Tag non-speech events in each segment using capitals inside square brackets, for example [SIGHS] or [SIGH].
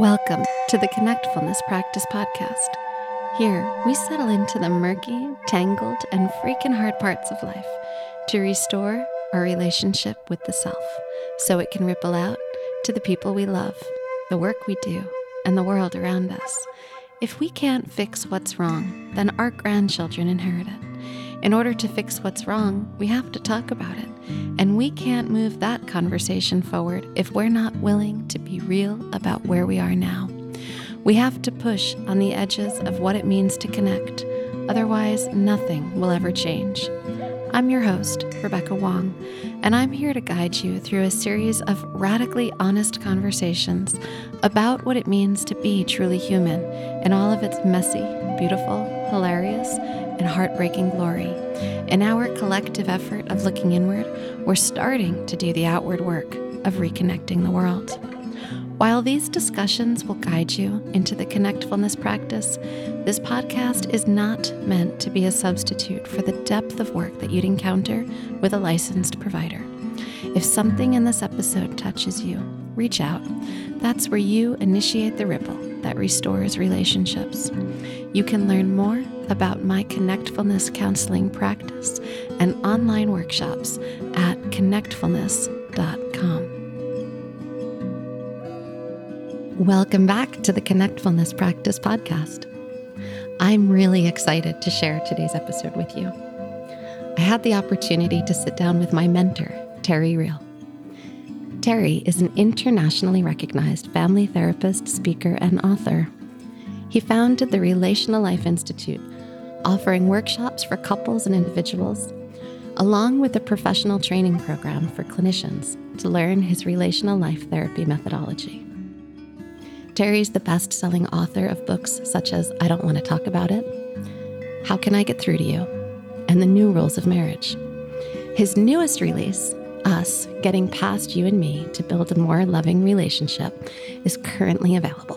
Welcome to the Connectfulness Practice Podcast. Here, we settle into the murky, tangled, and freaking hard parts of life to restore our relationship with the self so it can ripple out to the people we love, the work we do, and the world around us. If we can't fix what's wrong, then our grandchildren inherit it. In order to fix what's wrong, we have to talk about it. And we can't move that conversation forward if we're not willing to be real about where we are now. We have to push on the edges of what it means to connect. Otherwise, nothing will ever change. I'm your host, Rebecca Wong, and I'm here to guide you through a series of radically honest conversations about what it means to be truly human in all of its messy, beautiful, hilarious, and heartbreaking glory. In our collective effort of looking inward, we're starting to do the outward work of reconnecting the world. While these discussions will guide you into the connectfulness practice, this podcast is not meant to be a substitute for the depth of work that you'd encounter with a licensed provider. If something in this episode touches you, reach out. That's where you initiate the ripple that restores relationships. You can learn more about my Connectfulness counseling practice and online workshops at connectfulness.com. Welcome back to the Connectfulness Practice Podcast. I'm really excited to share today's episode with you. I had the opportunity to sit down with my mentor, Terry Real. Terry is an internationally recognized family therapist, speaker, and author. He founded the Relational Life Institute, offering workshops for couples and individuals, along with a professional training program for clinicians to learn his relational life therapy methodology. Terry's the best selling author of books such as I Don't Want to Talk About It, How Can I Get Through to You, and The New Rules of Marriage. His newest release, Us Getting Past You and Me to Build a More Loving Relationship, is currently available.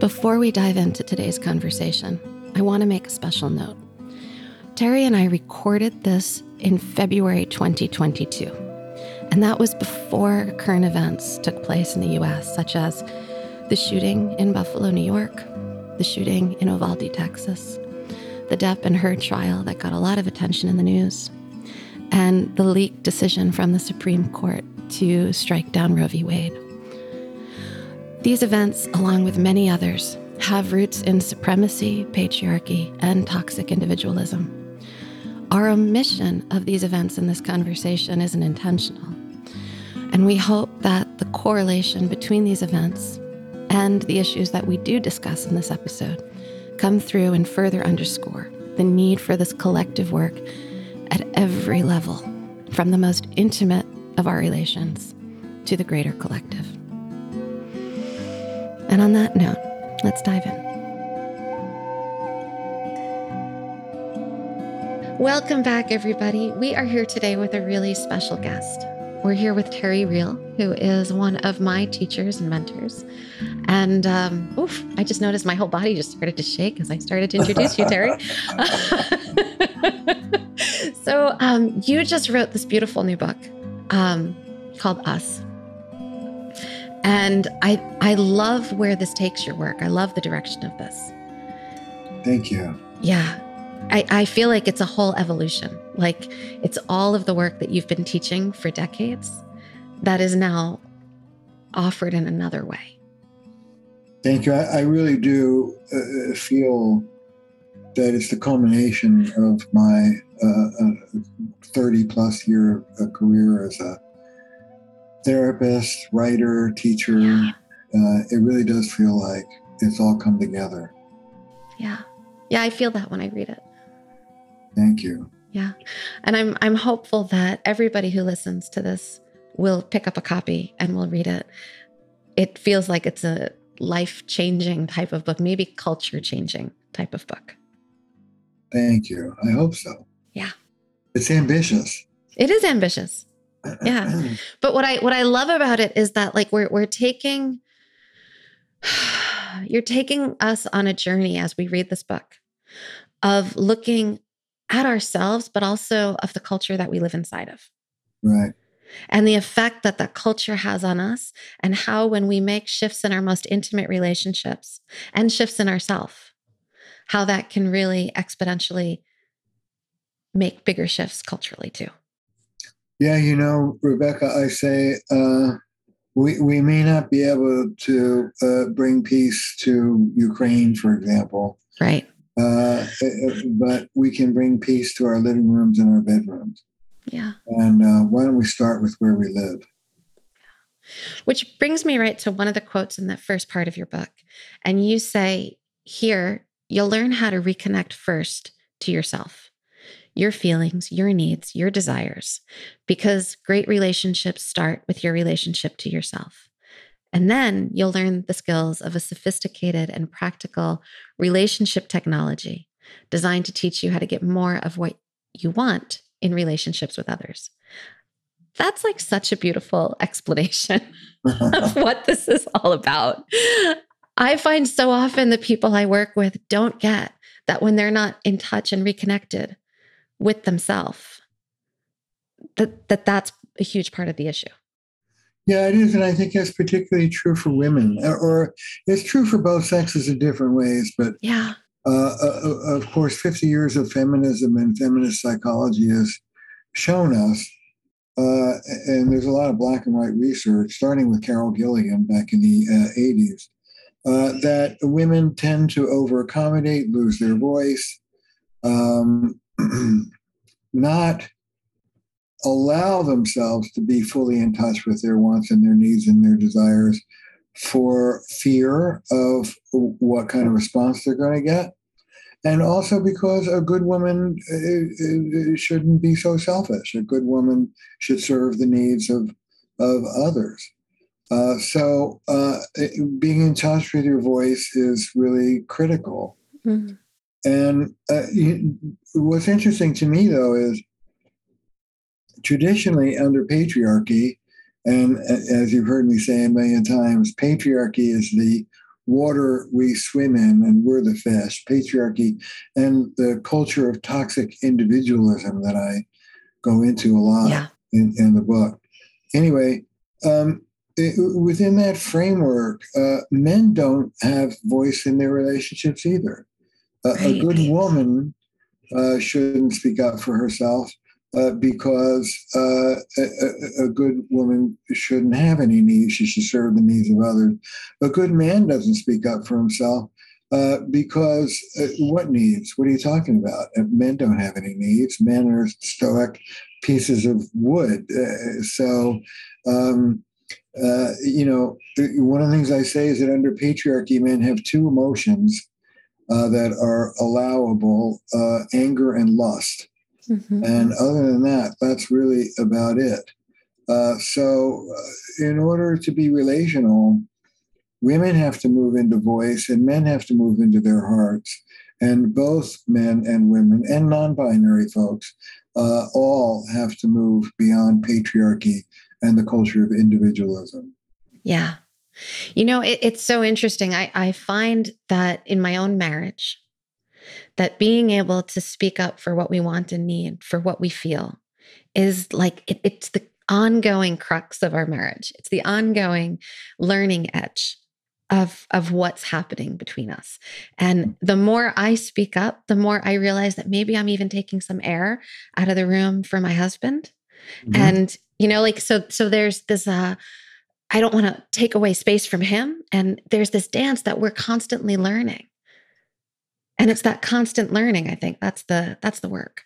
Before we dive into today's conversation, I want to make a special note. Terry and I recorded this in February 2022, and that was before current events took place in the US, such as the shooting in Buffalo, New York, the shooting in Uvalde, Texas, the Depp and Heard trial that got a lot of attention in the news, and the leaked decision from the Supreme Court to strike down Roe v. Wade. These events, along with many others, have roots in supremacy, patriarchy, and toxic individualism. Our omission of these events in this conversation isn't intentional. And we hope that the correlation between these events and the issues that we do discuss in this episode come through and further underscore the need for this collective work at every level, from the most intimate of our relations to the greater collective. And on that note, let's dive in. Welcome back, everybody. We are here today with a really special guest. We're here with Terry Real, who is one of my teachers and mentors. And um, oof, I just noticed my whole body just started to shake as I started to introduce you, Terry. [LAUGHS] so, um, you just wrote this beautiful new book um, called Us. And I, I love where this takes your work. I love the direction of this. Thank you. Yeah. I, I feel like it's a whole evolution. Like it's all of the work that you've been teaching for decades that is now offered in another way. Thank you. I, I really do uh, feel that it's the culmination of my uh, uh, 30 plus year uh, career as a therapist, writer, teacher. Yeah. Uh, it really does feel like it's all come together. Yeah. Yeah, I feel that when I read it. Thank you. Yeah. And I'm I'm hopeful that everybody who listens to this we'll pick up a copy and we'll read it. It feels like it's a life changing type of book, maybe culture changing type of book. Thank you. I hope so. Yeah. It's ambitious. It is ambitious. Yeah. [LAUGHS] But what I what I love about it is that like we're we're taking [SIGHS] you're taking us on a journey as we read this book of looking at ourselves but also of the culture that we live inside of. right. and the effect that that culture has on us and how when we make shifts in our most intimate relationships and shifts in ourself how that can really exponentially make bigger shifts culturally too. Yeah, you know, Rebecca, I say uh, we, we may not be able to uh, bring peace to Ukraine, for example, right. Uh, but we can bring peace to our living rooms and our bedrooms. yeah. And uh, why don't we start with where we live? which brings me right to one of the quotes in the first part of your book. And you say here you'll learn how to reconnect first to yourself your feelings, your needs, your desires, because great relationships start with your relationship to yourself. And then you'll learn the skills of a sophisticated and practical relationship technology designed to teach you how to get more of what you want in relationships with others. That's like such a beautiful explanation [LAUGHS] of [LAUGHS] what this is all about. I find so often the people I work with don't get that when they're not in touch and reconnected with themselves, that, that that's a huge part of the issue. Yeah, it is, and I think that's particularly true for women, or, it's true for both sexes in different ways. But Yeah. uh, uh, of course, 50 years of feminism and feminist psychology has shown us, uh, and there's a lot of black and white research, starting with Carol Gilligan back in the uh, 80s, uh, that women tend to over accommodate, lose their voice, um, [CLEARS THROAT] not allow themselves to be fully in touch with their wants and their needs and their desires for fear of what kind of response they're going to get. And also because a good woman uh, uh, shouldn't be so selfish. A good woman should serve the needs of, of others. Uh, so uh, being in touch with your voice is really critical. Mhm. And uh, you, what's interesting to me, though, is traditionally under patriarchy, and as you've heard me say a million times, patriarchy is the water we swim in and we're the fish. Patriarchy and the culture of toxic individualism that I go into a lot Yeah. in, in the book. Anyway, um, it, within that framework, uh, men don't have voice in their relationships either. A- a good woman uh, shouldn't speak up for herself uh, because uh, a, a- good woman shouldn't have any needs. She should serve the needs of others. A good man doesn't speak up for himself uh, because uh, what needs? What are you talking about? Uh, Men don't have any needs. Men are stoic pieces of wood. Uh, so, um, uh, you know, one of the things I say is that under patriarchy, men have two emotions uh, that are allowable uh, anger and lust. Mhm. And other than that, that's really about it. Uh, so, uh, in order to be relational, women have to move into voice and men have to move into their hearts. And both men and women and non binary folks uh, all have to move beyond patriarchy and the culture of individualism. Yeah. You know, it, it's so interesting. I, I find that in my own marriage, that being able to speak up for what we want and need, for what we feel, is like it, it's the ongoing crux of our marriage. It's the ongoing learning edge of, of what's happening between us. And mm. the more I speak up, the more I realize that maybe I'm even taking some air out of the room for my husband mm-hmm. and you know like so so there's this uh i don't want to take away space from him and there's this dance that we're constantly learning and it's that constant learning i think that's the that's the work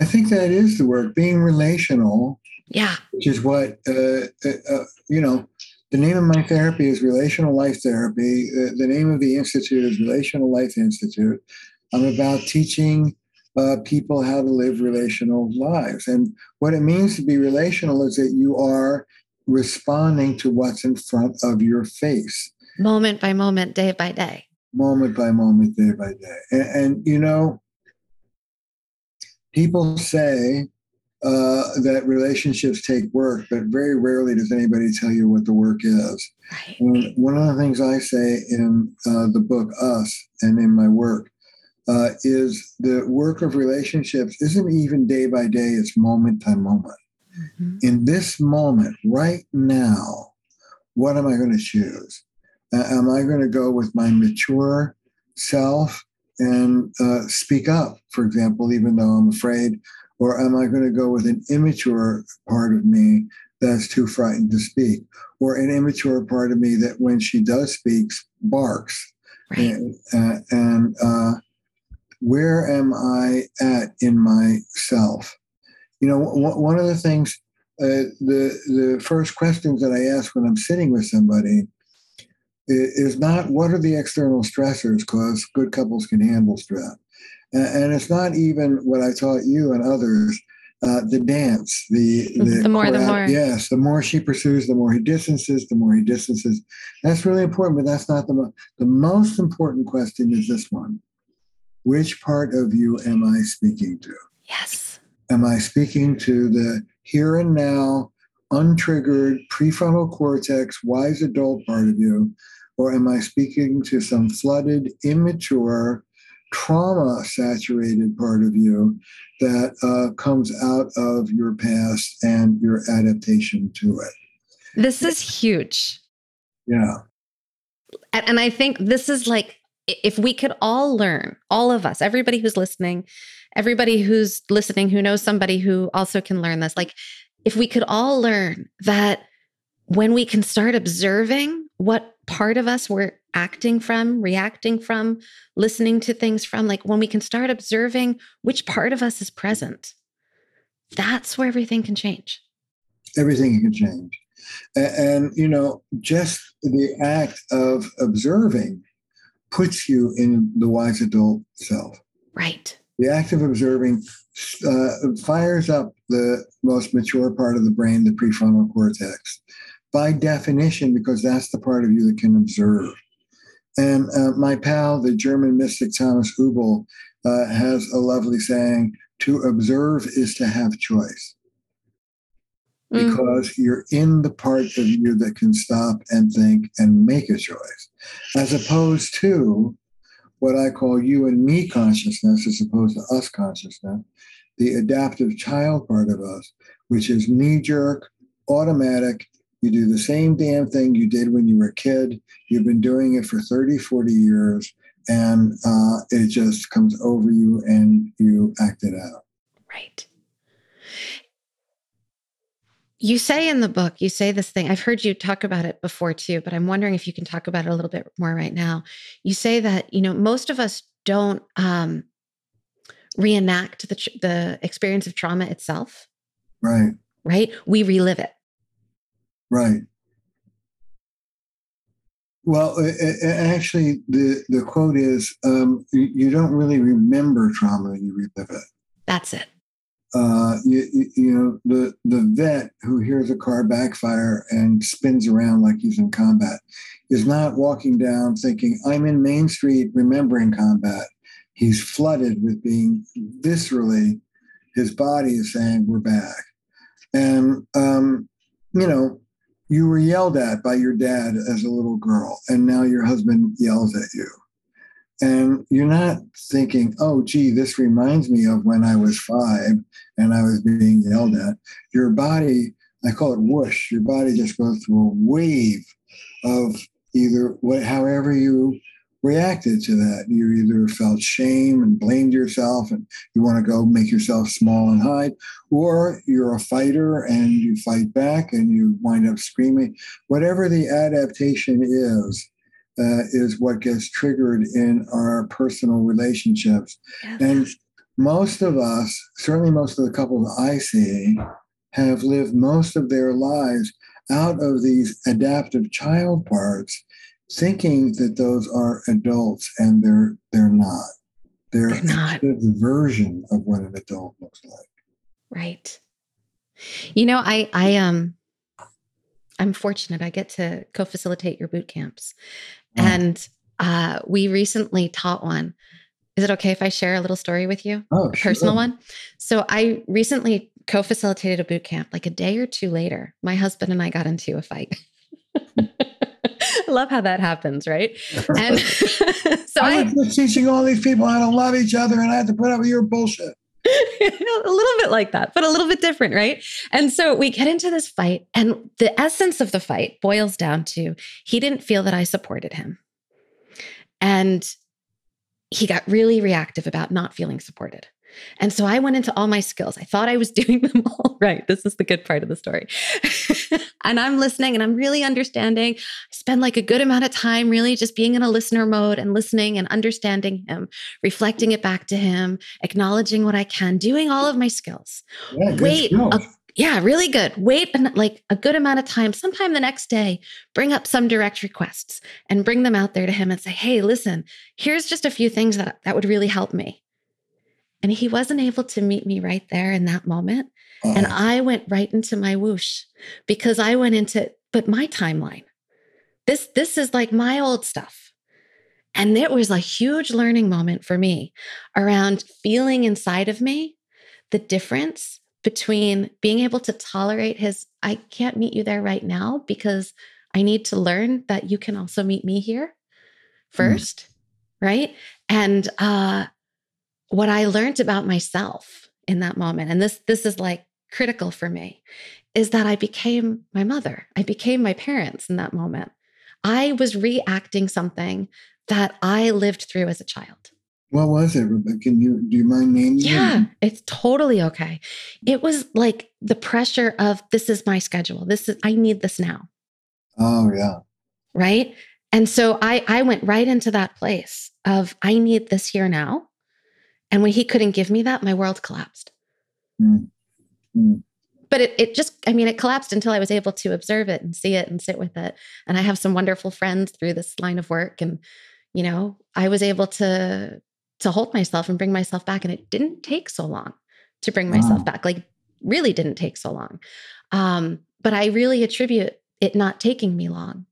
I think that is the work, being relational, yeah which is what, uh, uh, uh, you know, the name of my therapy is Relational Life Therapy. Uh, the name of the institute is Relational Life Institute. I'm about teaching uh, people how to live relational lives. And what it means to be relational is that you are responding to what's in front of your face, moment by moment, day by day, moment by moment, day by day. And, and you know, people say uh, that relationships take work, but very rarely does anybody tell you what the work is. right? And one of the things I say in uh, the book Us and in my work uh, is the work of relationships isn't even day by day, it's moment by moment. Mhm. In this moment, right now, what am I going to choose? Uh, am I going to go with my mature self and uh, speak up, for example, even though I'm afraid? Or am I going to go with an immature part of me that's too frightened to speak? Or an immature part of me that when she does speak, barks? Right. And, uh, and uh, where am I at in myself? You know, w- one of the things, uh, the the first questions that I ask when I'm sitting with somebody is not what are the external stressors, because good couples can handle stress, and, it's not even what I taught you and others. Uh, the dance, the [LAUGHS] The more, the more. Yes, the more she pursues, the more he distances, the more he distances. That's really important, but that's not the mo- the most important question. Is this one? Which part of you am I speaking to? Yes. Am I speaking to the here and now, untriggered prefrontal cortex, wise adult part of you? Or am I speaking to some flooded, immature, trauma saturated part of you that uh, comes out of your past and your adaptation to it? This is huge. Yeah. And, I think this is like, if we could all learn, all of us, everybody who's listening, everybody who's listening who knows somebody who also can learn this, like, if we could all learn that when we can start observing what part of us we're acting from, reacting from, listening to things from, like when we can start observing which part of us is present, that's where everything can change. everything can change. A- And, you know, just the act of observing puts you in the wise adult self. Right. The act of observing uh, fires up the most mature part of the brain, the prefrontal cortex, by definition, because that's the part of you that can observe. And uh, my pal, the German mystic Thomas Hübl, uh, has a lovely saying to observe is to have choice Mm. because you're in the part of you that can stop and think and make a choice, as opposed to what I call you and me consciousness, as opposed to us consciousness, the adaptive child part of us, which is knee jerk, automatic. You do the same damn thing you did when you were a kid. You've been doing it for 30, 40 years, and uh, it just comes over you and you act it out. Right. You say in the book, you say this thing. I've heard you talk about it before too, but I'm wondering if you can talk about it a little bit more right now. You say that, you know, most of us don't um, reenact the, the experience of trauma itself, Right, right? We relive it. right. Well, a- a- actually, the, the quote is um, you don't really remember trauma, you relive it. That's it. Uh, you, you, know, the, the vet who hears a car backfire and spins around like he's in combat is not walking down thinking, I'm in Main Street remembering combat. He's flooded with being viscerally, his body is saying, We're back. And, um, you know, you were yelled at by your dad as a little girl, and now your husband yells at you and you're not thinking, oh, gee, this reminds me of when I was five and I was being yelled at. Your body, I call it whoosh, your body just goes through a wave of either what, however you reacted to that. You either felt shame and blamed yourself and you want to go make yourself small and hide, or you're a fighter and you fight back and you wind up screaming. Whatever the adaptation is, uh, is what gets triggered in our personal relationships. And most of us, certainly most of the couples I see, have lived most of their lives out of these adaptive child parts, thinking that those are adults and they're they're not. They're, They're not. the version of what an adult looks like. Right. You know, I I um I'm fortunate. I get to co-facilitate your boot camps. Oh. And uh we recently taught one. Is it okay if I share a little story with you? Oh, A personal one? So I recently co-facilitated a boot camp. Like a day or two later, my husband and I got into a fight. I [LAUGHS] love how that happens, right? [LAUGHS] And [LAUGHS] so I I was just teaching all these people how to love each other, and I had to put up with your bullshit. [LAUGHS] a little bit like that, but a little bit different, right? And so we get into this fight, and the essence of the fight boils down to he didn't feel that I supported him. And he got really reactive about not feeling supported. And so I went into all my skills. I thought I was [LAUGHS] doing them all right. This is the good part of the story. [LAUGHS] and I'm listening and I'm really understanding. I spend like a good amount of time really just being in a listener mode and listening and understanding him, reflecting it back to him, acknowledging what I can, doing all of my skills. Yeah, Wait, skills. a- Yeah, really good. Wait an- like a good amount of time, sometime the next day, bring up some direct requests and bring them out there to him and say, hey, listen, here's just a few things that, that would really help me. And he wasn't able to meet me right there in that moment. And Uh-uh. I went right into my whoosh because I went into, but my timeline. This, this is like my old stuff. And it was a huge learning moment for me around feeling inside of me the difference between being able to tolerate his, I can't meet you there right now because I need to learn that you can also meet me here 1st right? And uh, what I learned about myself in that moment, and this this is like critical for me, is that I became my mother. I became my parents in that moment. I was reacting something that I lived through as a child. what was it? Rebecca? Can you do you mind naming it? Yeah, it's totally okay. It was like the pressure of this is my schedule. This is I need this now, Oh yeah. right? And so I I went right into that place of I need this here now. And when he couldn't give me that, my world collapsed. Mm. Mm. But it it just I mean it collapsed until I was able to observe it and see it and sit with it. And I have some wonderful friends through this line of work and you know, I was able to to hold myself and bring myself back and it didn't take so long to bring myself back. Like really didn't take so long. Um but I really attribute it not taking me long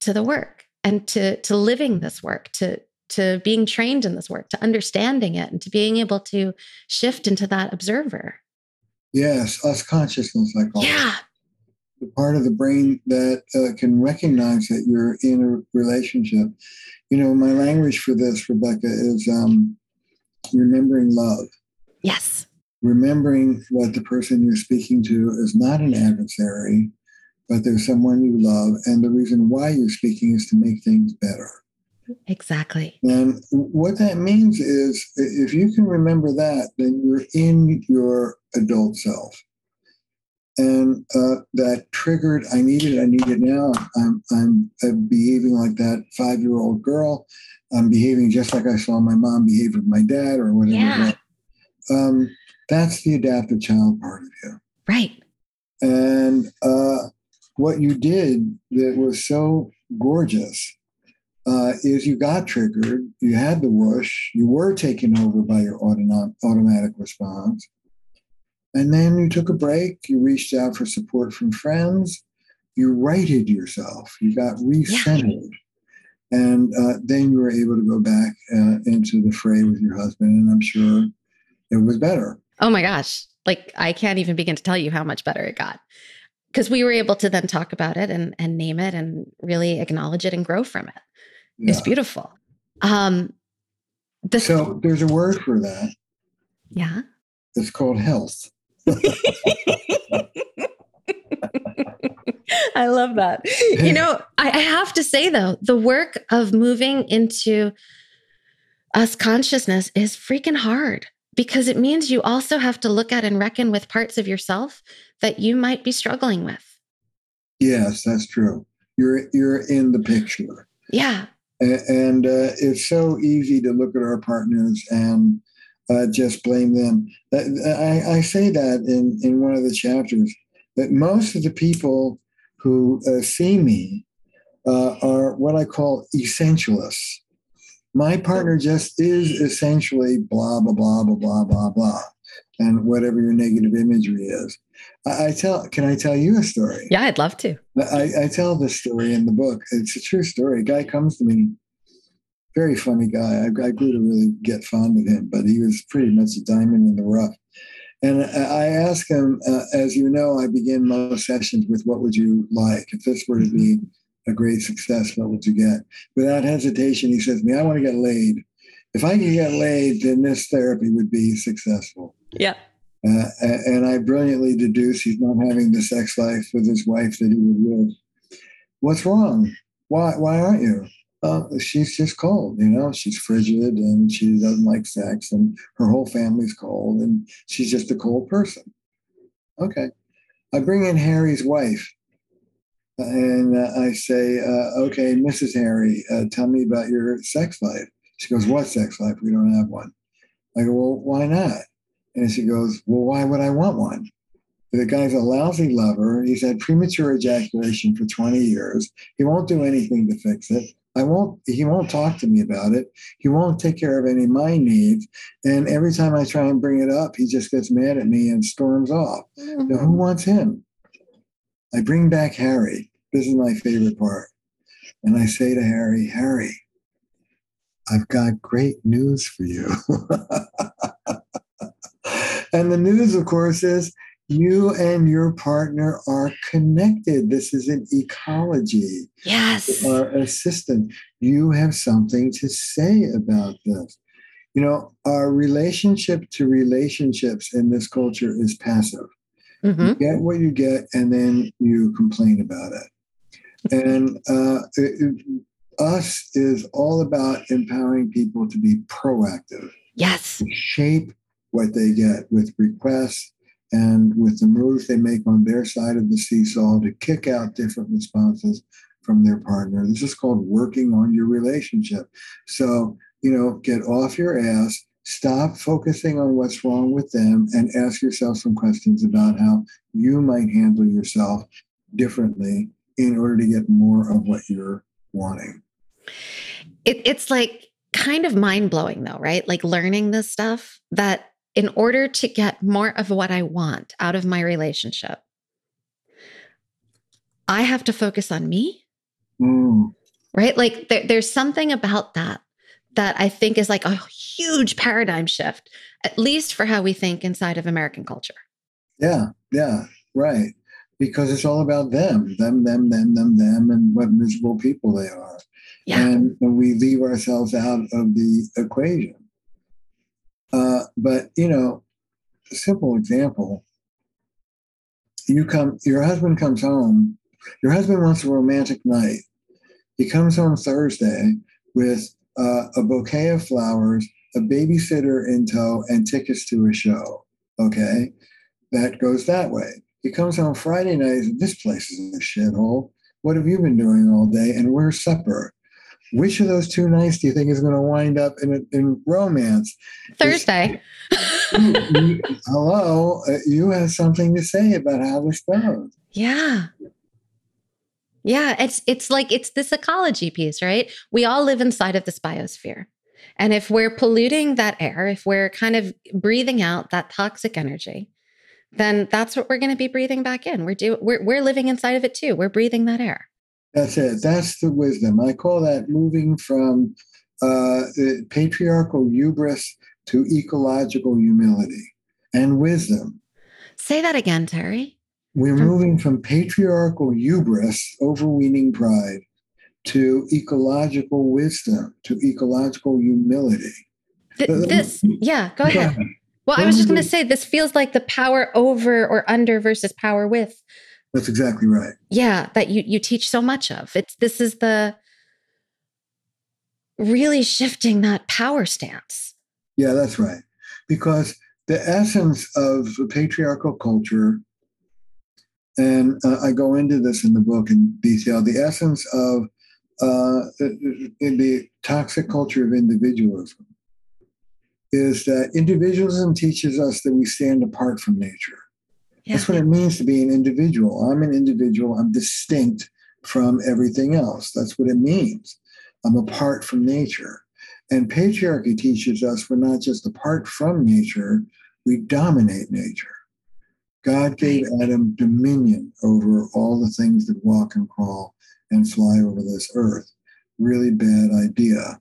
to the work and to to living this work to to being trained in this work to understanding it and to being able to shift into that observer Yes, us consciousness, I call it. yeah the part of the brain that uh, can recognize that you're in a relationship. You know, my language for this, Rebecca, is um, remembering love. yes Remembering what the person you're speaking to is not an adversary, but there's someone you love, and the reason why you're speaking is to make things better. Exactly And what that means is if you can remember that, then you're in your adult self. And uh, that triggered, I need it, I need it now. I'm, I'm behaving like that five year old girl. I'm behaving just like I saw my mom behave with my dad or whatever. Yeah. Um, that's the adaptive child part of you. right And uh, what you did that was so gorgeous uh, is you got triggered, you had the whoosh, you were taken over by your automatic response. And then you took a break, you reached out for support from friends, you righted yourself, you got recentered. And uh, then you were able to go back uh, into the fray with your husband, and I'm sure it was better. oh my gosh like i can't even begin to tell you how much better it got because we were able to then talk about it and and name it and really acknowledge it and grow from it it's Yeah. beautiful um the So there's a word for that. yeah It's called health. [LAUGHS] I love that. You know, I, I have to say though, the work of moving into us consciousness is freaking hard because it means you also have to look at and reckon with parts of yourself that you might be struggling with. Yes, that's true. You're you're in the picture, Yeah. And uh, it's so easy to look at our partners and uh, just blame them. I, I say that in in one of the chapters that most of the people who uh, see me uh, are what I call essentialists. My partner just is essentially blah, blah, blah, blah, blah, blah, blah, and whatever your negative imagery is. I, tell, can I tell you a story? Yeah, I'd love to. I, I tell this story in the book. It's a true story. A guy comes to me, very funny guy. I, I grew to really get fond of him, but he was pretty much a diamond in the rough. And I ask him, uh, as you know, I begin most sessions with, What would you like? If this were to be a great success, what would you get? Without hesitation, he says to me, I want to get laid. If I can get laid, then this therapy would be successful. Yeah. Uh, and I brilliantly deduce he's not having the sex life with his wife that he would with. What's wrong? Why, why aren't you? uh, she's just cold, you know, she's frigid and she doesn't like sex and her whole family's cold and she's just a cold person. Okay. I bring in Harry's wife and uh, I say, uh, okay, Mrs. Harry, uh, tell me about your sex life. She goes, what sex life? We don't have one. I go, well, why not? And she goes, well, why would I want one? The guy's a lousy lover. He's had premature ejaculation for 20 years. He won't do anything to fix it. I won't, he won't talk to me about it. He won't take care of any of my needs. And every time I try and bring it up, he just gets mad at me and storms off. Mm-hmm. Now, who wants him? I bring back Harry. This is my favorite part. And I say to Harry, Harry, I've got great news for you. [LAUGHS] and the news, of course, is you and your partner are connected. This is an ecology. Yes. Our assistant. You have something to say about this. You know, our relationship to relationships in this culture is passive. Mm-hmm. You get what you get, and then you complain about it. And uh, it, it, us is all about empowering people to be proactive. Yes. Shape what they get with requests and with the moves they make on their side of the seesaw to kick out different responses from their partner. This is called working on your relationship. So, you know, get off your ass, stop focusing on what's wrong with them, and ask yourself some questions about how you might handle yourself differently in order to get more of what you're wanting. It, it's like kind of mind blowing, though, right? Like learning this stuff that in order to get more of what I want out of my relationship, I have to focus on me. Mm. Right? Like there, there's something about that that I think is like a huge paradigm shift, at least for how we think inside of American culture. Yeah, yeah, right. Because it's all about them, them, them, them, them, them, and what miserable people they are. Yeah. And, and we leave ourselves out of the equation. Uh, but you know, a simple example. You come, your husband comes home. Your husband wants a romantic night. He comes home Thursday with uh, a bouquet of flowers, a babysitter in tow, and tickets to a show. Okay, that goes that way. He comes home Friday night. This place is a shithole. What have you been doing all day? And where's supper? Which of those two nights do you think is going to wind up in, in romance? Thursday. you, [LAUGHS] hello, uh, you have something to say about how this goes. Yeah. Yeah, it's it's like it's this ecology piece, right? We all live inside of this biosphere. And if we're polluting that air, if we're kind of breathing out that toxic energy, then that's what we're going to be breathing back in. We're do we're we're living inside of it too. We're breathing that air. That's it. That's the wisdom. I call that moving from uh, patriarchal hubris to ecological humility and wisdom. Say that again, Terry. We're moving from patriarchal hubris, overweening pride, to ecological wisdom, to ecological humility. Th- this, yeah, go ahead. [LAUGHS] Well, I was just going to say, this feels like the power over or under versus power with that's exactly right. Yeah, that you you teach so much of. It's this is the really shifting that power stance. Yeah, that's right. Because the essence of the patriarchal culture, and uh, I go into this in the book in detail, the essence of uh, in the toxic culture of individualism is that individualism teaches us that we stand apart from nature. Yeah. That's what it means to be an individual. I'm an individual. I'm distinct from everything else. That's what it means. I'm apart from nature. And patriarchy teaches us we're not just apart from nature, we dominate nature. God gave Adam dominion over all the things that walk and crawl and fly over this earth. Really bad idea.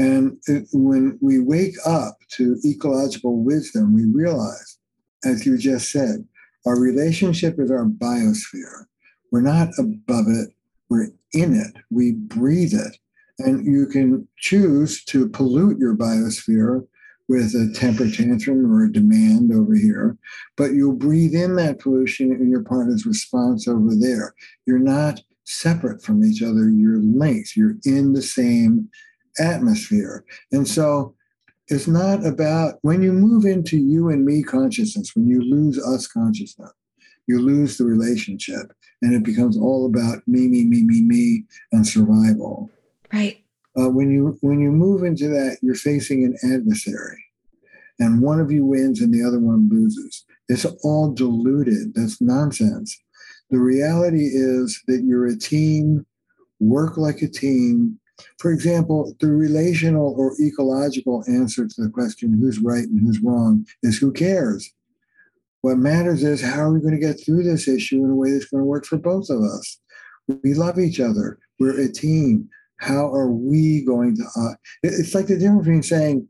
And it, when we wake up to ecological wisdom, we realize, as you just said, our relationship is our biosphere. We're not above it, we're in it, we breathe it. And you can choose to pollute your biosphere with a temper tantrum or a demand over here, but you'll breathe in that pollution in your partner's response over there. You're not separate from each other, you're linked, you're in the same atmosphere. And so it's not about when you move into you and me consciousness, when you lose us consciousness, you lose the relationship and it becomes all about me, me, me, me, me, and survival. Right. Uh, when you when you move into that, you're facing an adversary, and one of you wins and the other one loses. It's all diluted. That's nonsense. The reality is that you're a team, work like a team. For example, the relational or ecological answer to the question who's right and who's wrong is who cares. What matters is how are we going to get through this issue in a way that's going to work for both of us? We love each other. We're a team. How are we going to? Uh, it's like the difference between saying,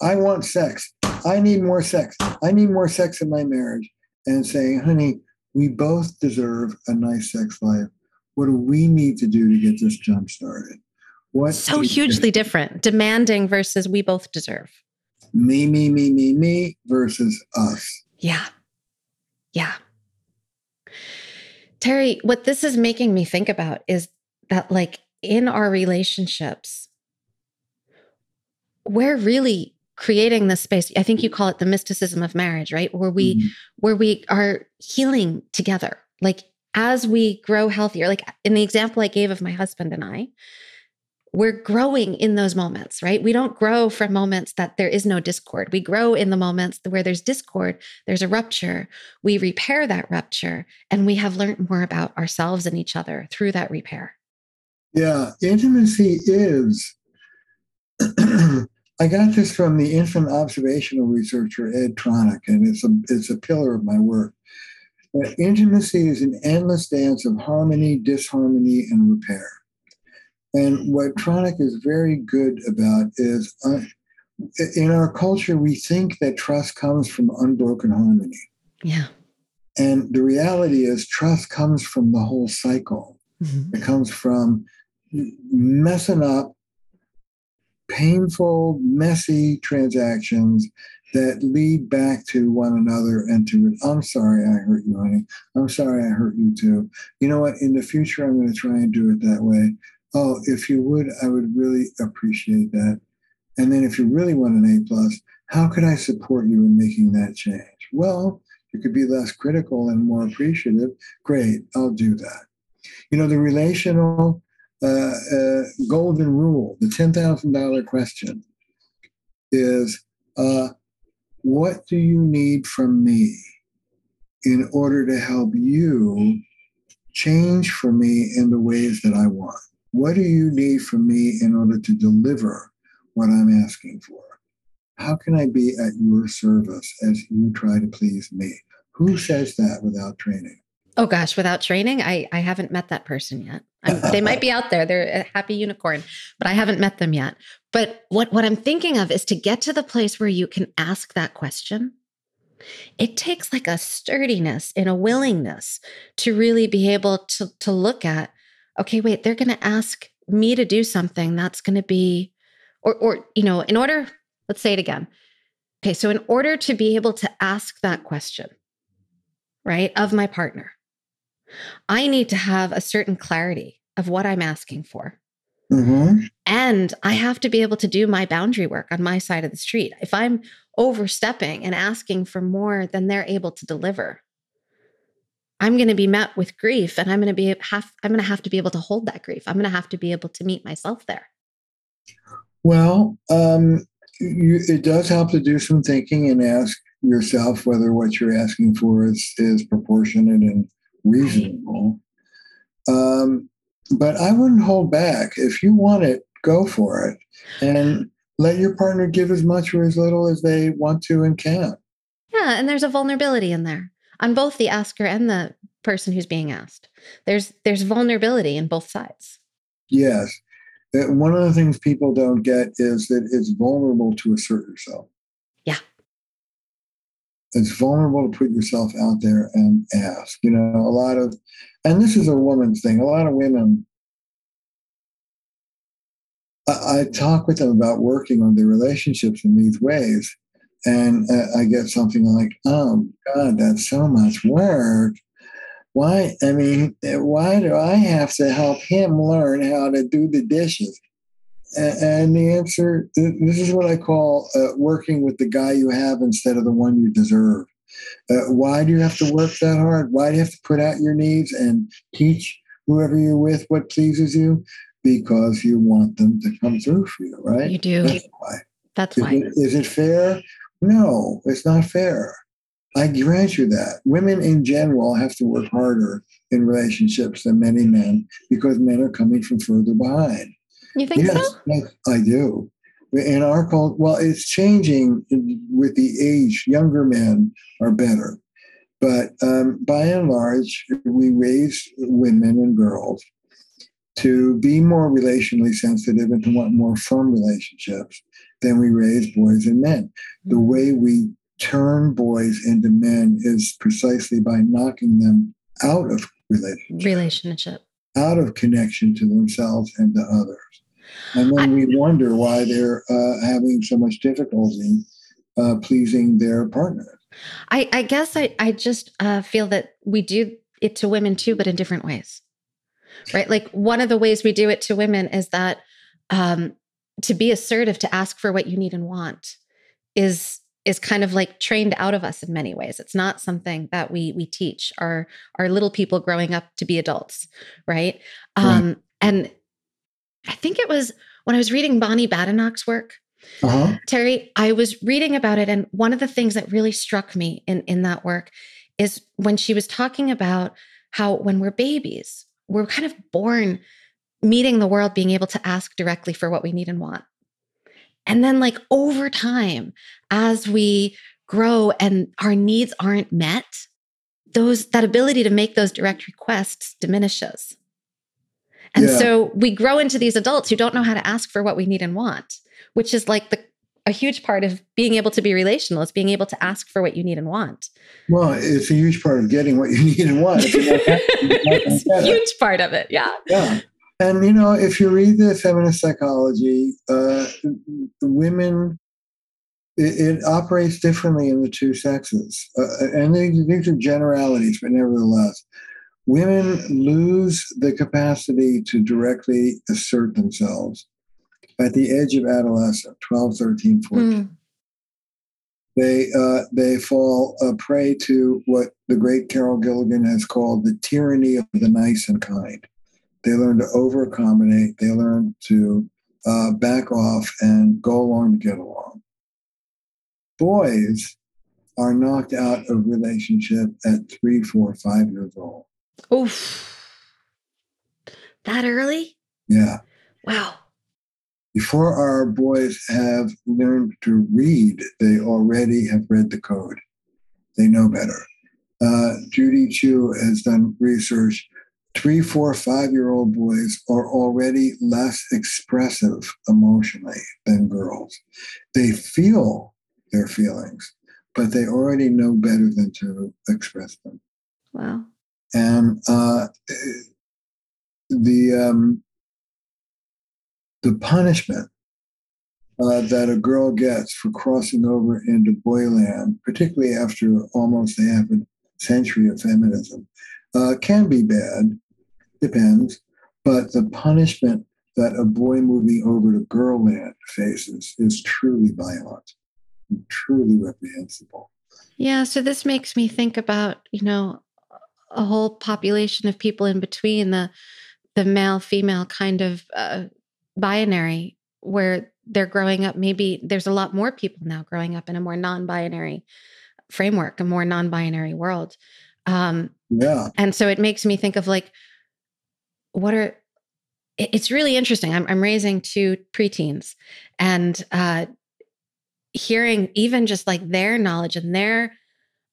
I want sex. I need more sex. I need more sex in my marriage. And saying, honey, we both deserve a nice sex life. What do we need to do to get this jump started? What so hugely different. Demanding versus we both deserve. Me, me, me, me, me versus us. Yeah. Yeah. Terry, what this is making me think about is that, like, in our relationships, we're really creating this space. I think you call it the mysticism of marriage, right? Where we, mm-hmm. where we are healing together. Like, as we grow healthier, like in the example I gave of my husband and I, we're growing in those moments, right? We don't grow from moments that there is no discord. We grow in the moments where there's discord, there's a rupture. We repair that rupture, and we have learned more about ourselves and each other through that repair. Yeah, intimacy is. [CLEARS THROAT] I got this from the infant observational researcher Ed Tronick, and it's a it's a pillar of my work. Uh, intimacy is an endless dance of harmony, disharmony, and repair. And what Tronick is very good about is uh, in our culture, we think that trust comes from unbroken harmony. Yeah. And the reality is, trust comes from the whole cycle. Mm-hmm. It comes from messing up painful, messy transactions that lead back to one another and to I'm sorry I hurt you, honey. I'm sorry I hurt you too. You know what? In the future, I'm going to try and do it that way. Oh, if you would, I would really appreciate that. And then if you really want an A plus, how could I support you in making that change? Well, you could be less critical and more appreciative. Great, I'll do that. You know, the relational uh, uh, golden rule, the $10,000 question is uh, what do you need from me in order to help you change for me in the ways that I want? What do you need from me in order to deliver what I'm asking for? How can I be at your service as you try to please me? Who says that without training? Oh gosh, without training, I I haven't met that person yet. they might be out there. They're a happy unicorn, but I haven't met them yet. But what what I'm thinking of is to get to the place where you can ask that question. It takes like a sturdiness and a willingness to really be able to to look at okay, wait, they're going to ask me to do something that's going to be, or, or, you know, in order, let's say it again. Okay, so in order to be able to ask that question, right, of my partner, I need to have a certain clarity of what I'm asking for. Mm-hmm. And I have to be able to do my boundary work on my side of the street. If I'm overstepping and asking for more than they're able to deliver, I'm going to be met with grief and I'm going to be have I'm going to have to be able to hold that grief. I'm going to have to be able to meet myself there. Well, um, you, it does help to do some thinking and ask yourself whether what you're asking for is is proportionate and reasonable. Um, but I wouldn't hold back. If you want it, go for it. And let your partner give as much or as little as they want to and can. Yeah, and there's a vulnerability in there on both the asker and the person who's being asked. There's there's vulnerability in both sides. Yes. Uh, One of the things people don't get is that it's vulnerable to assert yourself. Yeah. It's vulnerable to put yourself out there and ask. You know, a lot of, and this is a woman's thing, a lot of women, I, I talk with them about working on their relationships in these ways. And uh, I get something like, oh, God, that's so much work. Why i mean why do i have to help him learn how to do the dishes? And the answer this is what i call uh, working with the guy you have instead of the one you deserve. Uh, why do you have to work that hard? Why do you have to put out your needs and teach whoever you're with what pleases you? Because you want them to come through for you right? You do. that's why. That's is why. it, is it fair no it's not fair I grant you that. Women in general have to work harder in relationships than many men because men are coming from further behind. You think yes, so? yes, I do. In our culture, well, it's changing with the age. Younger men are better. But um, by and large, we raise women and girls to be more relationally sensitive and to want more firm relationships than we raise boys and men. The way we turn boys into men is precisely by knocking them out of relationship, Relationship. out of connection to themselves and to others. And then we wonder why they're uh, having so much difficulty uh, pleasing their partner. I, I guess I, I just uh, feel that we do it to women too, but in different ways. Right? Like one of the ways we do it to women is that um, to be assertive, to ask for what you need and want is is kind of like trained out of us in many ways. It's not something that we we teach our our little people growing up to be adults, right? Um, and I think it was when I was reading Bonnie Badenoch's work, Uh-huh. Terry, I was reading about it, and one of the things that really struck me in, in that work is when she was talking about how when we're babies, we're kind of born meeting the world, being able to ask directly for what we need and want. And then, like over time, as we grow and our needs aren't met, those that ability to make those direct requests diminishes. And Yeah. so we grow into these adults who don't know how to ask for what we need and want, which is like the a huge part of being able to be relational is being able to ask for what you need and want. Well, it's a huge part of getting what you [LAUGHS] need and want. If you're not happy, you're not gonna it's a huge part of it. Yeah. Yeah. And you know, if you read the feminist psychology, uh, women it, it operates differently in the two sexes, uh, and these, are generalities, but nevertheless, women lose the capacity to directly assert themselves at the edge of adolescence, 12, 13, 14 Mm. they uh, they fall a prey to what the great Carol Gilligan has called the tyranny of the nice and kind. They learn to over accommodate. They learn to uh, back off and go along to get along. Boys are knocked out of relationship at three, four, five years old. Oof. That early? Yeah. Wow. Before our boys have learned to read, they already have read the code. They know better. Uh, Judy Chu has done research. Three, four, five year old boys are already less expressive emotionally than girls. They feel their feelings, but they already know better than to express them Wow. and uh, the um, the punishment uh, that a girl gets for crossing over into boyland, particularly after almost half a century of feminism, uh, can be bad. Depends, but the punishment that a boy moving over to girl land faces is truly violent, truly reprehensible. Yeah. So this makes me think about, you know, a whole population of people in between the the male female kind of uh, binary where they're growing up maybe there's a lot more people now growing up in a more non-binary framework a more non-binary world um, Yeah, and so it makes me think of like what are it's really interesting. I'm, I'm raising two preteens and uh, hearing even just like their knowledge and their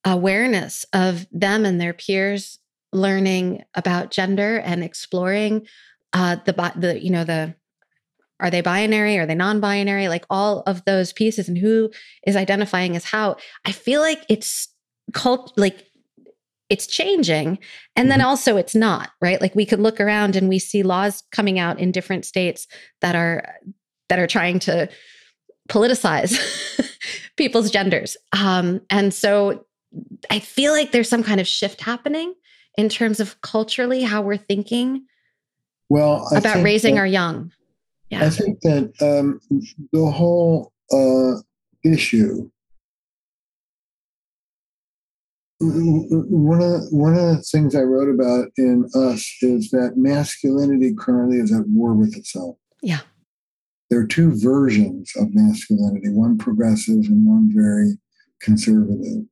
awareness of them and their peers learning about gender and exploring uh, the the you know the are they binary? Are they non-binary? Like all of those pieces and who is identifying as how. I feel like it's cult like it's changing and then mm-hmm. also it's not right? Like we could look around and we see laws coming out in different states that are that are trying to politicize [LAUGHS] people's genders. Um, and so i feel like there's some kind of shift happening in terms of culturally how we're thinking well about raising that, our young. Yeah. I think that um, the whole uh, issue one of the, one of the things I wrote about in Us is that masculinity currently is at war with itself. Yeah. There are two versions of masculinity, one progressive and one very conservative.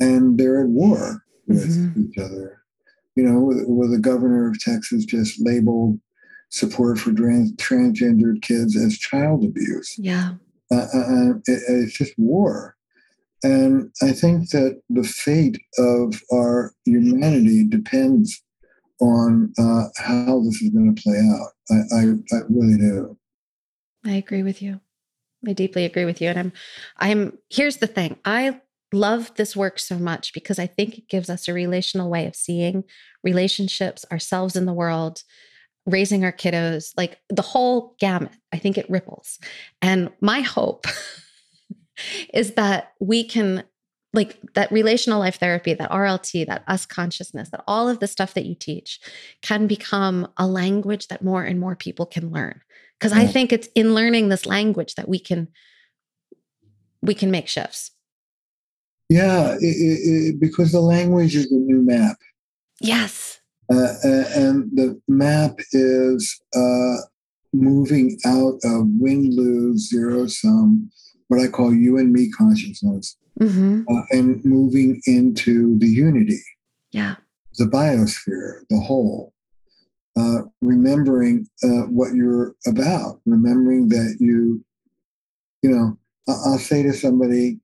And they're at war with mm-hmm. each other. You know, with, with the governor of Texas just labeled support for trans- transgendered kids as child abuse. Yeah. Uh, uh, uh it, it's just war. And I think that the fate of our humanity depends on uh, how this is going to play out. I, I, I really do. I agree with you. I deeply agree with you. And I'm, I'm, here's the thing I love this work so much because I think it gives us a relational way of seeing relationships, ourselves in the world, raising our kiddos, like the whole gamut. I think it ripples. And my hope [LAUGHS] is that we can like that relational life therapy, that RLT, that us consciousness, that all of the stuff that you teach can become a language that more and more people can learn. Because yeah. I think it's in learning this language that we can we can make shifts. Yeah, it, it, because the language is a new map. Yes. Uh, and the map is uh, moving out of win lose zero sum what I call you and me consciousness mm-hmm. uh, and moving into the unity. Yeah. The biosphere, the whole. Uh, remembering uh, what you're about, remembering that you, you know, I'll say to somebody,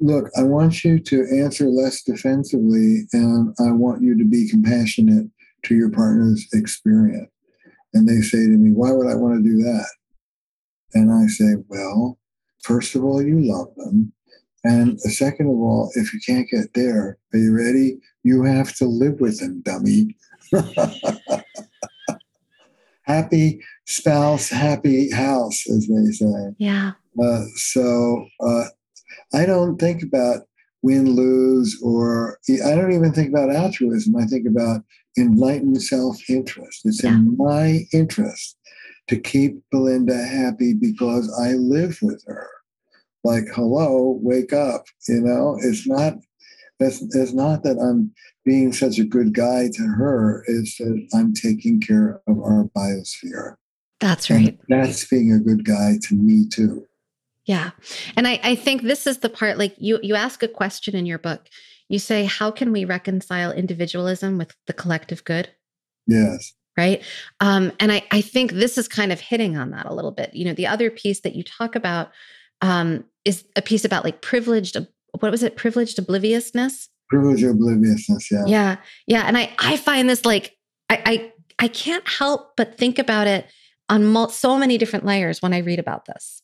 look, I want you to answer less defensively and I want you to be compassionate to your partner's experience. And they say to me, why would I want to do that? And I say, well, first of all, you love them. And second of all, if you can't get there, are you ready? You have to live with them, dummy. [LAUGHS] happy spouse, happy house, as they say. Yeah. Uh, so uh, I don't think about win lose, or I don't even think about altruism. I think about enlightened self interest. It's yeah. in my interest to keep Belinda happy because I live with her. Like, hello, wake up. You know, it's not it's, it's not that I'm being such a good guy to her, it's that I'm taking care of our biosphere. That's right. And that's being a good guy to me too. Yeah. And I, I think this is the part like you you ask a question in your book. You say, how can we reconcile individualism with the collective good? Yes right? Um, and I, I think this is kind of hitting on that a little bit. You know the other piece that you talk about um, is a piece about like privileged what was it? Privileged obliviousness? Privileged obliviousness yeah. Yeah yeah and i i find this like i i, I can't help but think about it on so many different layers when i read about this.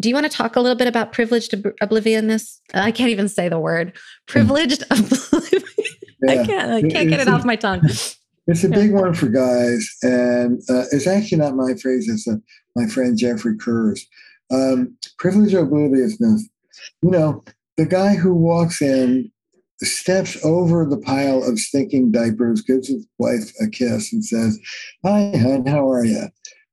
Do you want to talk a little bit about privileged ob- obliviousness? I can't even say the word. Privileged [LAUGHS] oblivion yeah. i can't i can't get it off my tongue it's a [LAUGHS] big one for guys, and uh, it's actually not my phrase. It's a, my friend Jeffrey Kerr's. Um, privilege obliviousness. You know, the guy who walks in, steps over the pile of stinking diapers, gives his wife a kiss, and says, "Hi, hon, how are you?"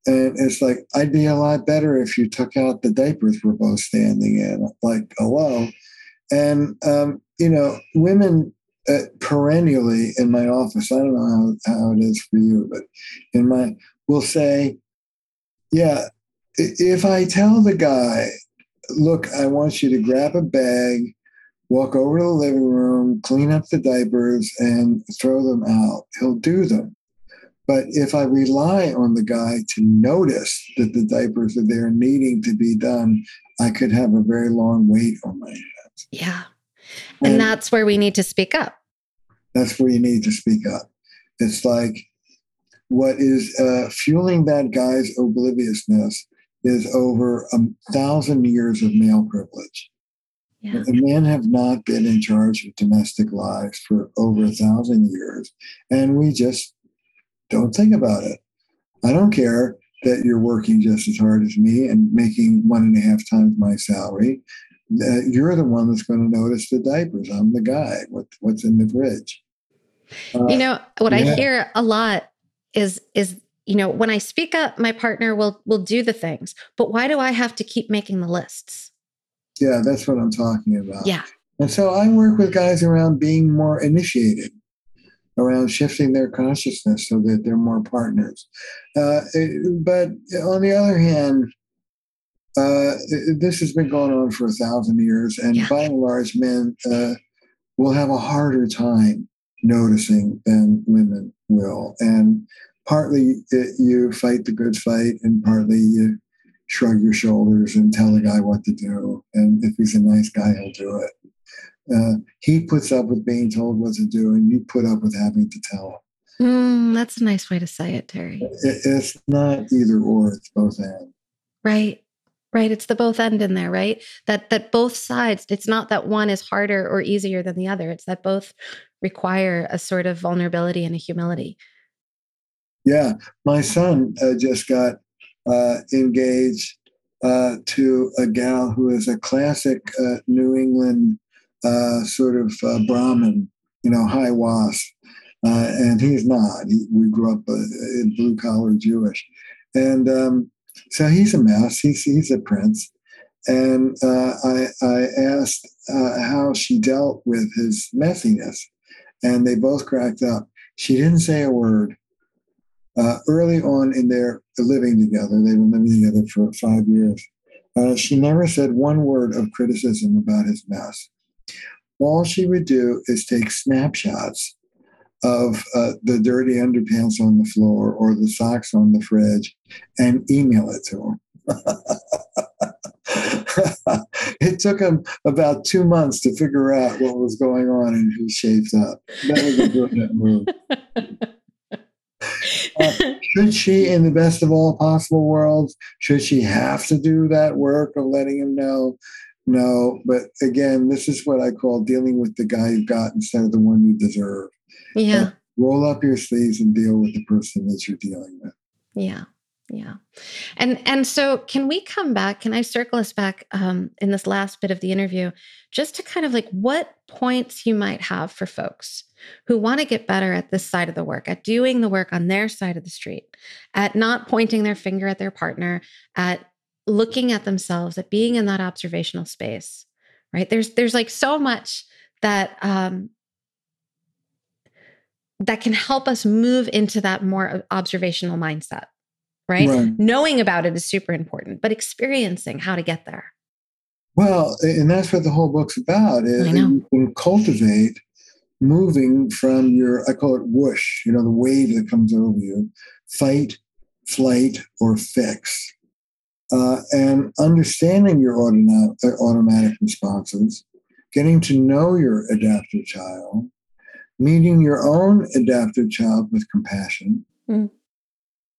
And it's like, I'd be a lot better if you took out the diapers we're both standing in. Like, hello. And, um, you know, women uh, Uh, perennially in my office, I don't know how, how it is for you, but in my, will say, yeah, if I tell the guy, look, I want you to grab a bag, walk over to the living room, clean up the diapers, and throw them out, he'll do them. But if I rely on the guy to notice that the diapers are there needing to be done, I could have a very long wait on my hands. Yeah. And, that's where we need to speak up. That's where you need to speak up. It's like what is uh, fueling that guy's obliviousness is over a thousand years of male privilege. Yeah. The men have not been in charge of domestic lives for over a thousand years, and we just don't think about it. I don't care that you're working just as hard as me and making one and a half times my salary. Uh, you're the one that's going to notice the diapers. I'm the guy. What, what's in the fridge? Uh, you know what yeah. I hear a lot is is you know when I speak up, my partner will will do the things, but why do I have to keep making the lists? Yeah, that's what I'm talking about. Yeah. And so I work with guys around being more initiated, around shifting their consciousness so that they're more partners. Uh, but on the other hand, uh, this has been going on for a thousand years, and yeah. by and large, men uh, will have a harder time noticing than women will. And partly it, you fight the good fight, and partly you shrug your shoulders and tell the guy what to do. And if he's a nice guy, he'll do it. Uh, he puts up with being told what to do, and you put up with having to tell him. Mm, that's a nice way to say it, Terry. It, it's not either or; it's both and. Right, right. It's the both end in there, right? That that both sides. It's not that one is harder or easier than the other. It's that both require a sort of vulnerability and a humility. Yeah, my son uh, just got uh, engaged uh, to a gal who is a classic uh, New England uh, sort of uh, Brahmin, you know, high WASP. and he's not. He, we grew up in blue collar Jewish. And um, so he's a mess. He's, he's a prince. And I, I asked how she dealt with his messiness. And they both cracked up. She didn't say a word uh, early on in their living together, they've been living together for five years. Uh, she never said one word of criticism about his mess. All she would do is take snapshots of uh, the dirty underpants on the floor or the socks on the fridge and email it to him. [LAUGHS] it took him about two months to figure out what was going on and he shaved up. That was a brilliant [LAUGHS] move. Uh, should she, in the best of all possible worlds, should she have to do that work of letting him know? No, but again, this is what I call dealing with the guy you got instead of the one you deserve. Yeah. Roll up your sleeves and deal with the person that you're dealing with. Yeah yeah and and so can we come back can i circle us back um, in this last bit of the interview just to kind of like what points you might have for folks who want to get better at this side of the work at doing the work on their side of the street at not pointing their finger at their partner at looking at themselves at being in that observational space right there's there's like so much that um that can help us move into that more observational mindset right? right? Knowing about it is super important, but experiencing how to get there. Well, and that's what the whole book's about. Is you can cultivate moving from your, I call it whoosh, you know, the wave that comes over you, fight, flight, or fix. Uh, and understanding your automatic, uh, automatic responses, getting to know your adaptive child, meeting your own adaptive child with compassion, mm.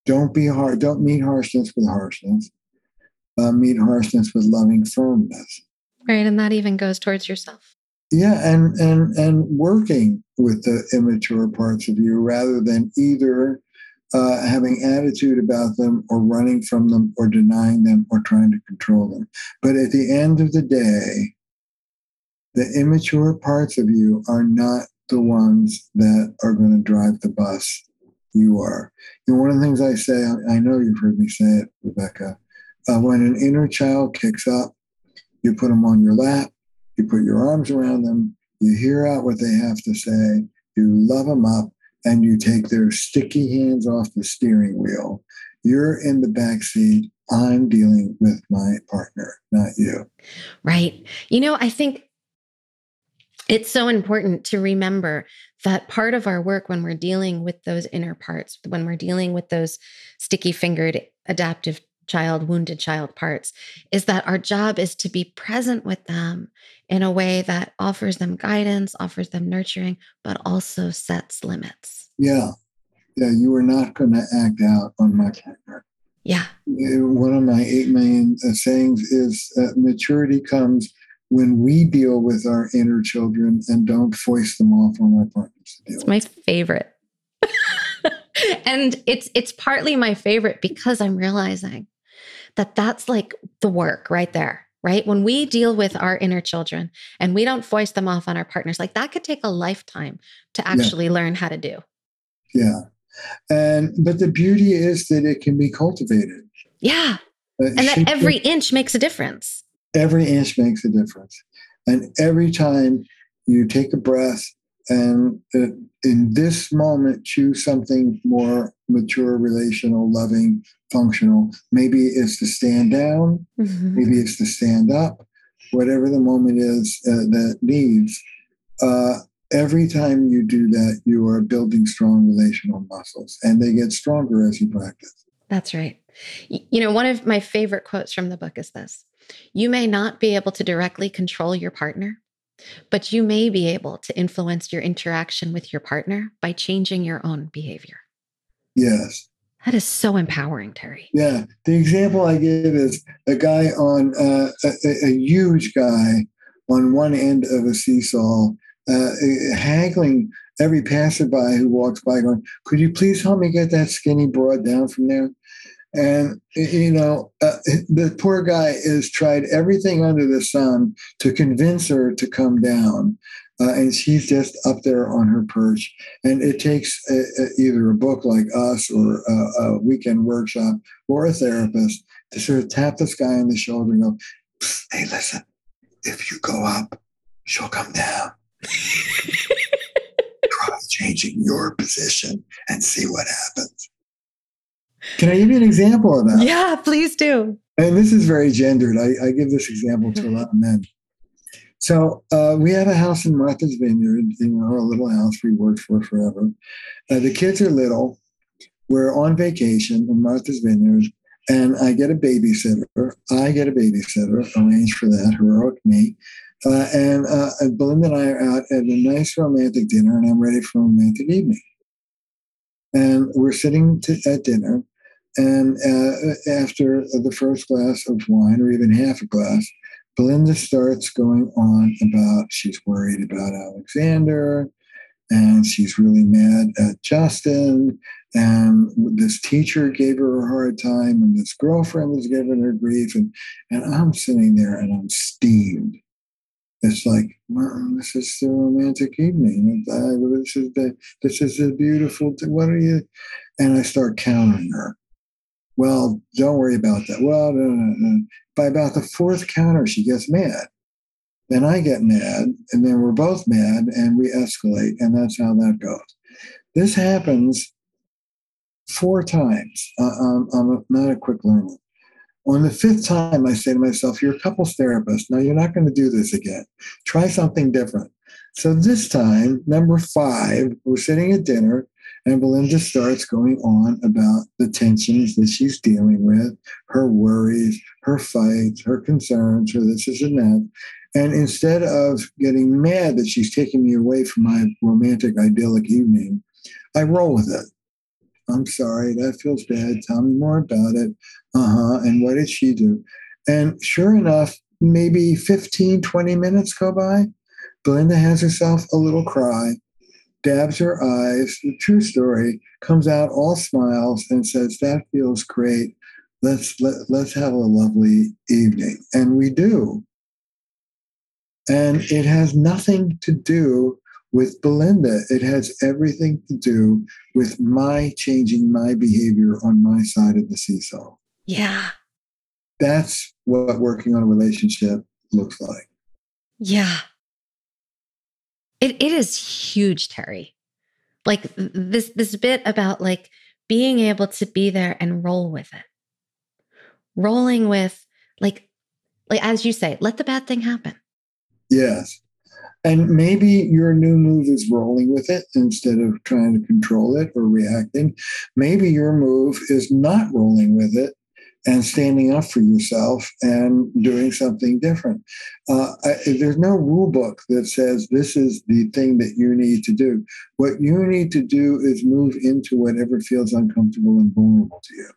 Don't be hard. Don't meet harshness with harshness. Uh, meet harshness with loving firmness. Right, and that even goes towards yourself. Yeah, and and and working with the immature parts of you rather than either uh, having attitude about them or running from them or denying them or trying to control them. But at the end of the day, the immature parts of you are not the ones that are going to drive the bus you are. And one of the things I say, I know you've heard me say it, Rebecca, uh, when an inner child kicks up, you put them on your lap, you put your arms around them, you hear out what they have to say, you love them up, and you take their sticky hands off the steering wheel. You're in the back seat. I'm dealing with my partner, not you. Right. You know, I think It's so important to remember that part of our work when we're dealing with those inner parts, when we're dealing with those sticky fingered adaptive child, wounded child parts, is that our job is to be present with them in a way that offers them guidance, offers them nurturing, but also sets limits. Yeah. Yeah. You are not going to act out on my partner. Yeah. One of my eight main sayings is uh, maturity comes when we deal with our inner children and don't foist them off on our partners. It's my favorite. [LAUGHS] and it's it's partly my favorite because I'm realizing that that's like the work right there, right? When we deal with our inner children and we don't foist them off on our partners, like that could take a lifetime to actually yeah. learn how to do. Yeah. And but the beauty is that it can be cultivated. Yeah. Uh, and that every inch makes a difference. Every inch makes a difference. And every time you take a breath and uh, in this moment choose something more mature, relational, loving, functional. Maybe it's to stand down, mm-hmm. maybe it's to stand up, whatever the moment is uh, that needs. Uh, every time you do that, you are building strong relational muscles, and they get stronger as you practice. That's right. You know, one of my favorite quotes from the book is this You may not be able to directly control your partner, but you may be able to influence your interaction with your partner by changing your own behavior. Yes. That is so empowering, Terry. Yeah. The example I give is a guy on uh, a, a, huge guy on one end of a seesaw, uh, haggling every passerby who walks by, going, Could you please help me get that skinny broad down from there? And, you know, uh, the poor guy has tried everything under the sun to convince her to come down. Uh, and she's just up there on her perch. And it takes a, a, either a book like us or a, a, weekend workshop or a therapist to sort of tap this guy on the shoulder and go, hey, listen, if you go up, she'll come down. [LAUGHS] Try changing your position and see what happens. Can I give you an example of that? Yeah, please do. And this is very gendered. I, I give this example to a lot of men. So uh, we have a house in Martha's Vineyard, in our little house we worked for forever. Uh, the kids are little. We're on vacation in Martha's Vineyard, and I get a babysitter. I get a babysitter, arrange for that, heroic me. Uh, and uh, Belinda and I are out at a nice romantic dinner, and I'm ready for a romantic evening. And we're sitting to, at dinner, and uh, after the first glass of wine, or even half a glass, Belinda starts going on about she's worried about Alexander and she's really mad at Justin. And this teacher gave her a hard time, and this girlfriend was giving her grief. And, and I'm sitting there and I'm steamed. It's like, this is the romantic evening. This is the this is the beautiful. What are you? And I start countering her. Well, don't worry about that. Well, no, no, no. by about the fourth counter, she gets mad. Then I get mad, and then we're both mad, and we escalate, and that's how that goes. This happens four times. Uh, I'm, I'm not a quick learner. On the fifth time, I say to myself, You're a couples therapist. Now you're not going to do this again. Try something different. So this time, number five, we're sitting at dinner. And Belinda starts going on about the tensions that she's dealing with, her worries, her fights, her concerns, her this, is and that. And instead of getting mad that she's taking me away from my romantic, idyllic evening, I roll with it. I'm sorry, that feels bad. Tell me more about it. Uh huh. And what did she do? And sure enough, maybe 15, 20 minutes go by. Belinda has herself a little cry dabs her eyes, the true story, comes out all smiles and says, That feels great. Let's let, let's have a lovely evening. And we do. And it has nothing to do with Belinda. It has everything to do with my changing my behavior on my side of the seesaw. Yeah. That's what working on a relationship looks like. Yeah. It, it is huge, Terry. Like this this bit about like being able to be there and roll with it. Rolling with like like as you say, let the bad thing happen. Yes. And maybe your new move is rolling with it instead of trying to control it or reacting. Maybe your move is not rolling with it and standing up for yourself and doing something different. Uh, I, there's no rule book that says this is the thing that you need to do. What you need to do is move into whatever feels uncomfortable and vulnerable to you.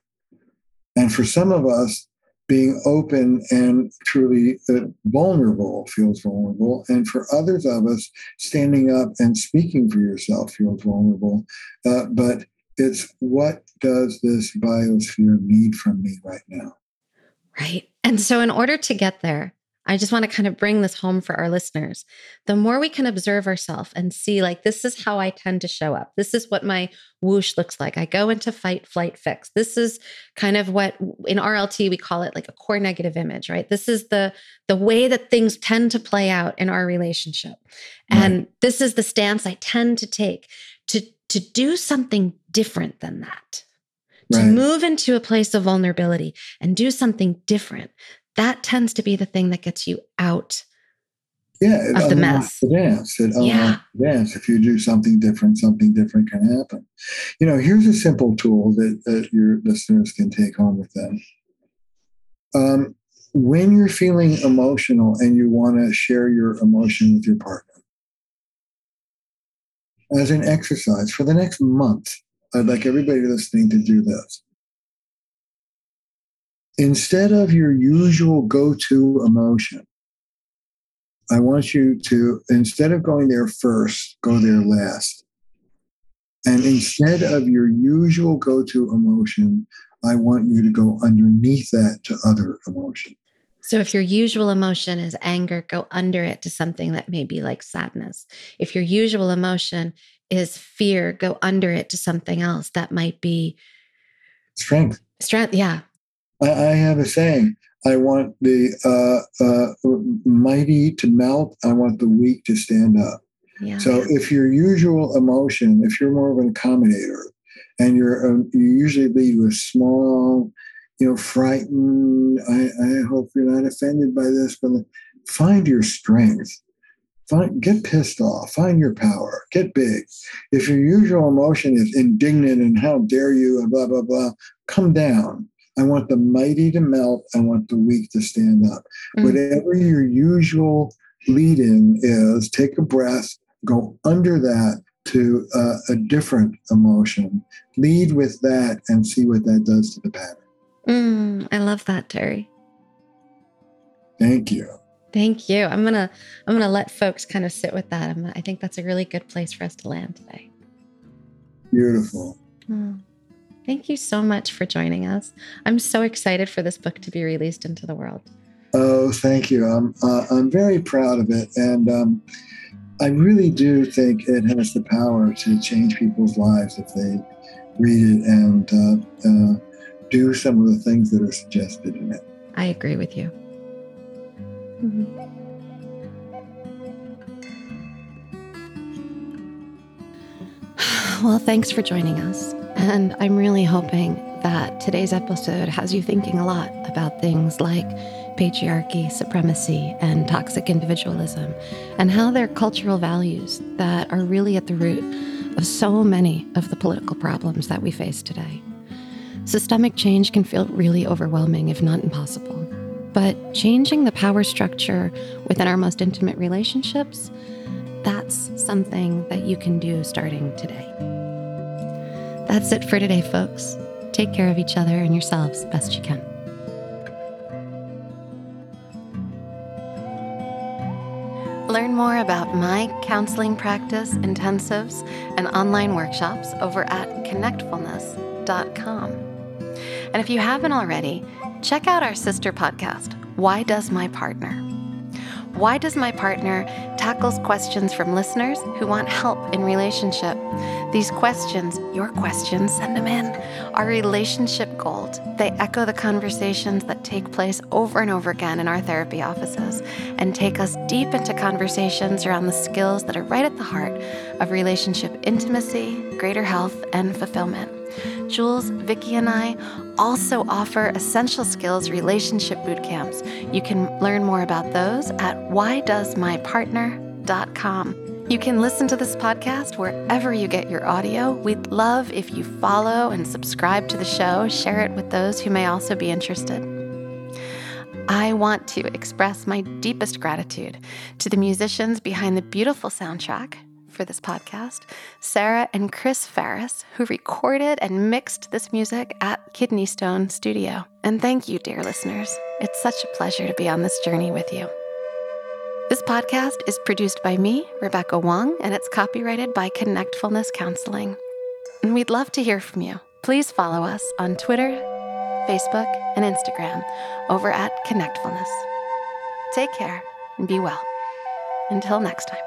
And for some of us, being open and truly uh, vulnerable feels vulnerable. And for others of us, standing up and speaking for yourself feels vulnerable. Uh, but it's what does this biosphere need from me right now? Right. And so, in order to get there, I just want to kind of bring this home for our listeners. The more we can observe ourselves and see, like, this is how I tend to show up. This is what my whoosh looks like. I go into fight, flight, fix. This is kind of what in RLT we call it like a core negative image, right? This is the the way that things tend to play out in our relationship. Right. And this is the stance I tend to take to to do something different than that. Right. To move into a place of vulnerability and do something different that tends to be the thing that gets you out yeah, of the mess. The dance. It yeah. the dance. If you do something different, something different can happen. You know, here's a simple tool that, that your listeners can take home with them. Um, when you're feeling emotional and you want to share your emotion with your partner, as an exercise for the next month, I'd like everybody listening to do this instead of your usual go to emotion, I want you to, instead of going there first, go there last. And instead of your usual go to emotion, I want you to go underneath that to other emotion. So, if your usual emotion is anger, go under it to something that may be like sadness. If your usual emotion is fear, go under it to something else that might be strength. Strength, yeah. I, I have a saying. I want the uh, uh, mighty to melt. I want the weak to stand up. Yeah. So if your usual emotion, if you're more of an accommodator, and you're um, you usually lead with small, you know, frightened. I, I hope you're not offended by this, but find your strength. Find, get pissed off. Find your power. Get big. If your usual emotion is indignant and how dare you and blah blah blah, come down I want the mighty to melt. I want the weak to stand up. Mm-hmm. Whatever your usual lead in is, take a breath, go under that to uh, a different emotion, lead with that, and see what that does to the pattern. Mm, I love that, Terry. Thank you. Thank you. I'm gonna I'm gonna let folks kind of sit with that. I think that's a really good place for us to land today. Beautiful. Mm. Thank you so much for joining us. I'm so excited for this book to be released into the world. Oh, thank you. I'm uh, I'm very proud of it, and um, I really do think it has the power to change people's lives if they read it and uh, uh, do some of the things that are suggested in it. I agree with you. Mm-hmm. [SIGHS] Well, thanks for joining us. And I'm really hoping that today's episode has you thinking a lot about things like patriarchy, supremacy, and toxic individualism, and how they're cultural values that are really at the root of so many of the political problems that we face today. Systemic change can feel really overwhelming, if not impossible. But changing the power structure within our most intimate relationships, that's something that you can do starting today. That's it for today, folks. Take care of each other and yourselves best you can. Learn more about my counseling practice, intensives, and online workshops over at connectfulness.com. And if you haven't already, check out our sister podcast, Why Does My Partner? Why Does My Partner tackles questions from listeners who want help in relationship these questions, your questions, send them in, are relationship gold. They echo the conversations that take place over and over again in our therapy offices and take us deep into conversations around the skills that are right at the heart of relationship intimacy, greater health, and fulfillment. Jules, Vicky, and I also offer essential skills relationship boot camps. You can learn more about those at whydoesmypartner.com. You can listen to this podcast wherever you get your audio. We'd love if you follow and subscribe to the show, share it with those who may also be interested. I want to express my deepest gratitude to the musicians behind the beautiful soundtrack for this podcast, Sarah and Chris Ferris, who recorded and mixed this music at Kidney Stone Studio. And thank you, dear listeners. It's such a pleasure to be on this journey with you. This podcast is produced by me, Rebecca Wong, and it's copyrighted by Connectfulness Counseling. And we'd love to hear from you. Please follow us on Twitter, Facebook, and Instagram over at Connectfulness. Take care and be well. Until next time.